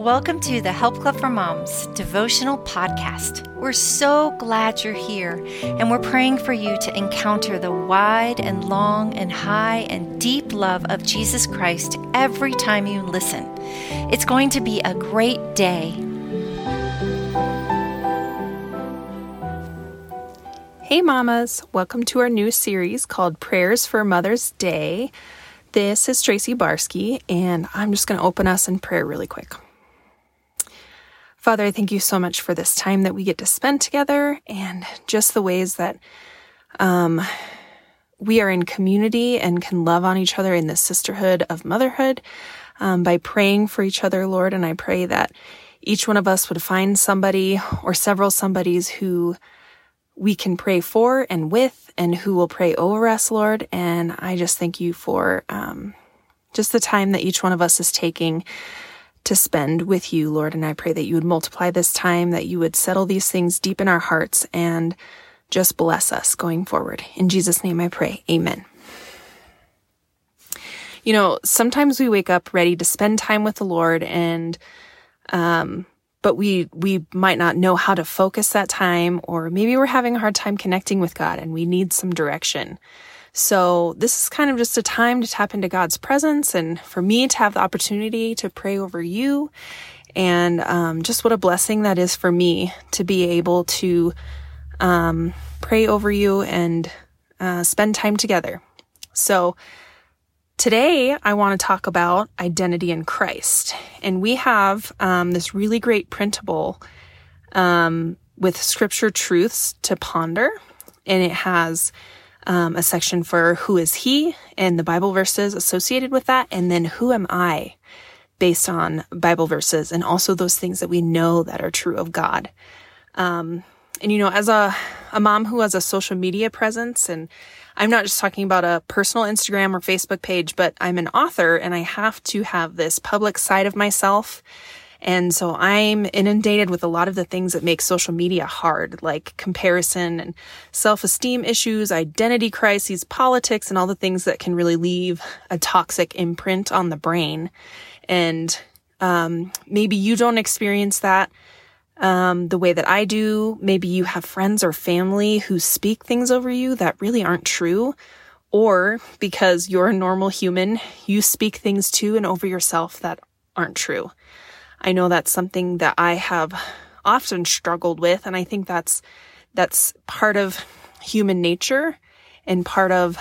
Welcome to the Help Club for Moms devotional podcast. We're so glad you're here, and we're praying for you to encounter the wide and long and high and deep love of Jesus Christ every time you listen. It's going to be a great day. Hey, mamas, welcome to our new series called Prayers for Mother's Day. This is Tracy Barsky, and I'm just going to open us in prayer really quick. Father, I thank you so much for this time that we get to spend together and just the ways that um, we are in community and can love on each other in the sisterhood of motherhood um, by praying for each other, Lord. And I pray that each one of us would find somebody or several somebodies who we can pray for and with and who will pray over us, Lord. And I just thank you for um, just the time that each one of us is taking to spend with you, Lord. And I pray that you would multiply this time, that you would settle these things deep in our hearts and just bless us going forward. In Jesus' name I pray. Amen. You know, sometimes we wake up ready to spend time with the Lord and, um, but we, we might not know how to focus that time, or maybe we're having a hard time connecting with God and we need some direction. So this is kind of just a time to tap into God's presence and for me to have the opportunity to pray over you. And um, just what a blessing that is for me to be able to um, pray over you and uh, spend time together. So today I want to talk about identity in Christ. And we have um, this really great printable um, with scripture truths to ponder. And it has um, a section for who is he and the Bible verses associated with that, and then who am I based on Bible verses and also those things that we know that are true of God. Um, and you know, as a, a mom who has a social media presence, and I'm not just talking about a personal Instagram or Facebook page, but I'm an author and I have to have this public side of myself and so I'm inundated with a lot of the things that make social media hard, like comparison and self esteem issues, identity crises, politics, and all the things that can really leave a toxic imprint on the brain. And um, maybe you don't experience that um, the way that I do. Maybe you have friends or family who speak things over you that really aren't true. Or because you're a normal human, you speak things to and over yourself that aren't true. I know that's something that I have often struggled with. And I think that's, that's part of human nature and part of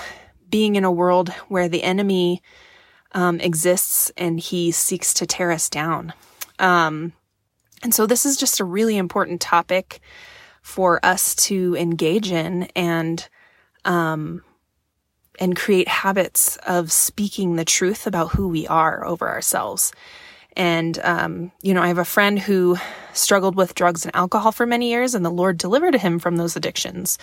being in a world where the enemy um, exists and he seeks to tear us down. Um, and so this is just a really important topic for us to engage in and, um, and create habits of speaking the truth about who we are over ourselves. And, um, you know, I have a friend who struggled with drugs and alcohol for many years, and the Lord delivered him from those addictions.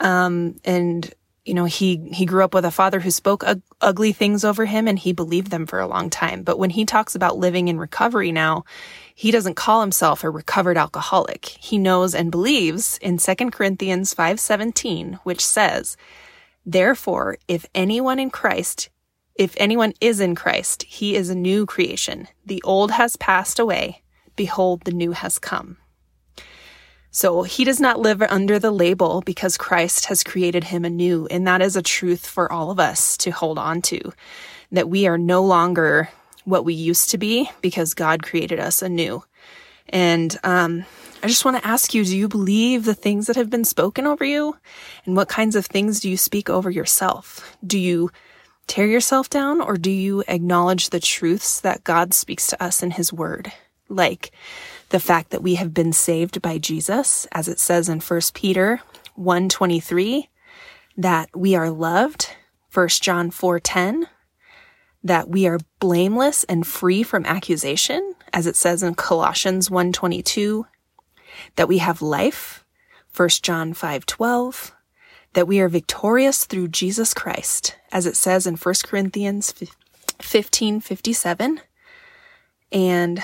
Um, and, you know, he, he grew up with a father who spoke ugly things over him and he believed them for a long time. But when he talks about living in recovery now, he doesn't call himself a recovered alcoholic. He knows and believes in 2 Corinthians 5:17, which says, "Therefore, if anyone in Christ if anyone is in Christ, he is a new creation. The old has passed away. Behold, the new has come. So he does not live under the label because Christ has created him anew. And that is a truth for all of us to hold on to that we are no longer what we used to be because God created us anew. And, um, I just want to ask you, do you believe the things that have been spoken over you? And what kinds of things do you speak over yourself? Do you tear yourself down or do you acknowledge the truths that God speaks to us in his word? Like the fact that we have been saved by Jesus, as it says in 1 Peter 1:23, that we are loved, 1 John 4:10, that we are blameless and free from accusation, as it says in Colossians 1:22, that we have life, 1 John 5:12, that we are victorious through Jesus Christ, as it says in 1 Corinthians 15 57. And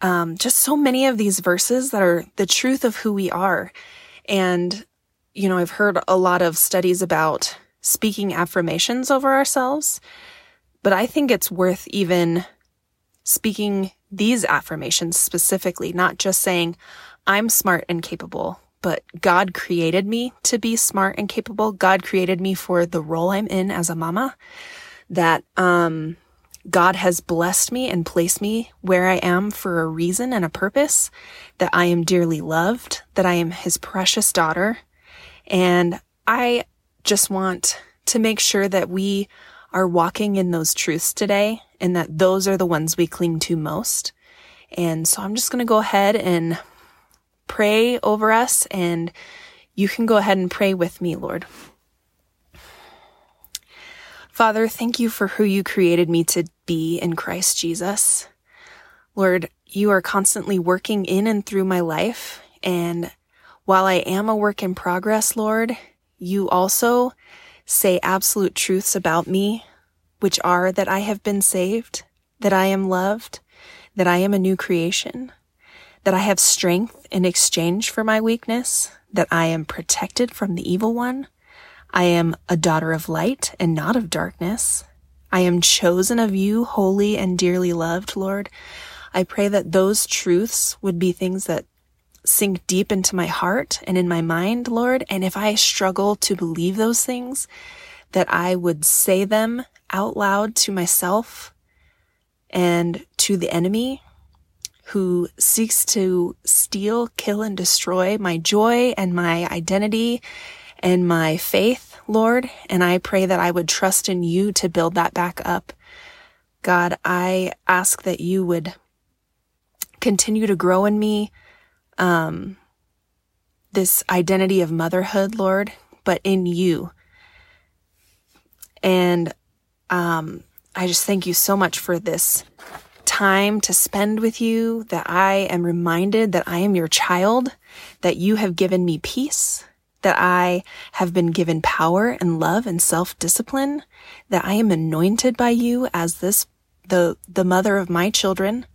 um, just so many of these verses that are the truth of who we are. And, you know, I've heard a lot of studies about speaking affirmations over ourselves, but I think it's worth even speaking these affirmations specifically, not just saying, I'm smart and capable, but God created me to be smart and capable. God created me for the role I'm in as a mama. That, um, God has blessed me and placed me where I am for a reason and a purpose, that I am dearly loved, that I am his precious daughter. And I just want to make sure that we are walking in those truths today and that those are the ones we cling to most. And so I'm just going to go ahead and pray over us and you can go ahead and pray with me, Lord. Father, thank you for who you created me to be in Christ Jesus. Lord, you are constantly working in and through my life. And while I am a work in progress, Lord, you also say absolute truths about me, which are that I have been saved, that I am loved, that I am a new creation, that I have strength in exchange for my weakness, that I am protected from the evil one, I am a daughter of light and not of darkness. I am chosen of you, holy and dearly loved, Lord. I pray that those truths would be things that sink deep into my heart and in my mind, Lord. And if I struggle to believe those things, that I would say them out loud to myself and to the enemy who seeks to steal, kill, and destroy my joy and my identity and my faith, Lord. And I pray that I would trust in you to build that back up. God, I ask that you would continue to grow in me um, this identity of motherhood, Lord, but in you. And um, I just thank you so much for this time to spend with you, that I am reminded that I am your child, that you have given me peace, that I have been given power and love and self-discipline, that I am anointed by you as this, the, the mother of my children,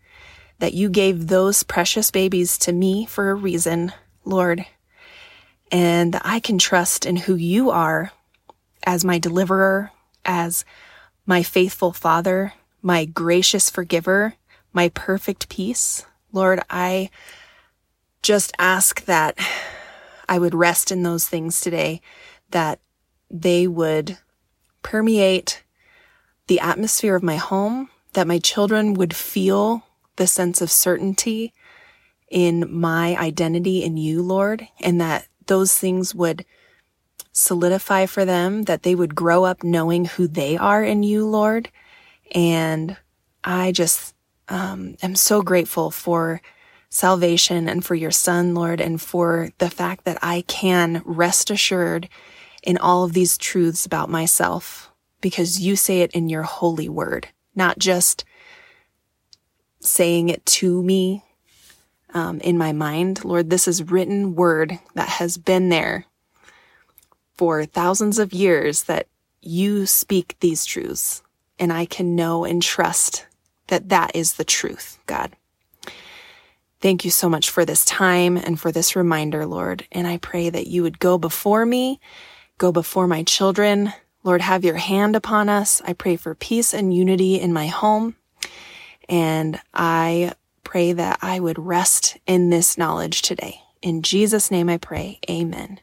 that you gave those precious babies to me for a reason, Lord, and that I can trust in who you are as my deliverer, as my faithful father, my gracious forgiver, my perfect peace. Lord, I just ask that I would rest in those things today, that they would permeate the atmosphere of my home, that my children would feel the sense of certainty in my identity in you, Lord, and that those things would solidify for them, that they would grow up knowing who they are in you, Lord. And I just um, am so grateful for salvation and for your son, Lord, and for the fact that I can rest assured in all of these truths about myself because you say it in your holy word, not just saying it to me um, in my mind. Lord, this is written word that has been there for thousands of years that you speak these truths and I can know and trust that that is the truth, God. Thank you so much for this time and for this reminder, Lord. And I pray that you would go before me, go before my children. Lord, have your hand upon us. I pray for peace and unity in my home. And I pray that I would rest in this knowledge today. In Jesus' name I pray. Amen.